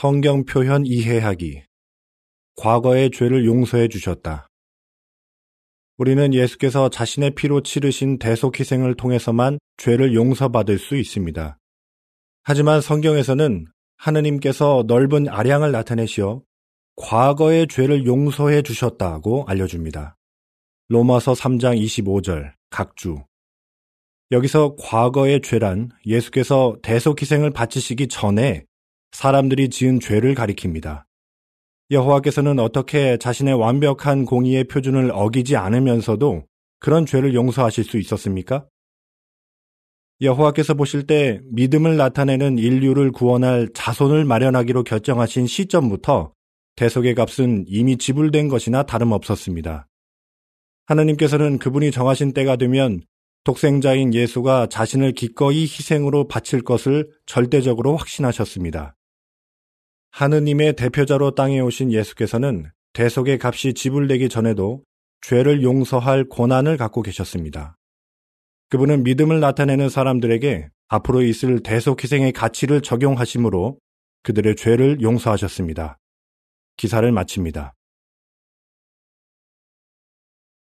성경 표현 이해하기. 과거의 죄를 용서해 주셨다. 우리는 예수께서 자신의 피로 치르신 대속 희생을 통해서만 죄를 용서받을 수 있습니다. 하지만 성경에서는 하느님께서 넓은 아량을 나타내시어 과거의 죄를 용서해 주셨다고 알려줍니다. 로마서 3장 25절 각주 여기서 과거의 죄란 예수께서 대속 희생을 바치시기 전에 사람들이 지은 죄를 가리킵니다. 여호와께서는 어떻게 자신의 완벽한 공의의 표준을 어기지 않으면서도 그런 죄를 용서하실 수 있었습니까? 여호와께서 보실 때 믿음을 나타내는 인류를 구원할 자손을 마련하기로 결정하신 시점부터 대속의 값은 이미 지불된 것이나 다름없었습니다. 하나님께서는 그분이 정하신 때가 되면 독생자인 예수가 자신을 기꺼이 희생으로 바칠 것을 절대적으로 확신하셨습니다. 하느님의 대표자로 땅에 오신 예수께서는 대속의 값이 지불되기 전에도 죄를 용서할 권한을 갖고 계셨습니다. 그분은 믿음을 나타내는 사람들에게 앞으로 있을 대속 희생의 가치를 적용하심으로 그들의 죄를 용서하셨습니다. 기사를 마칩니다.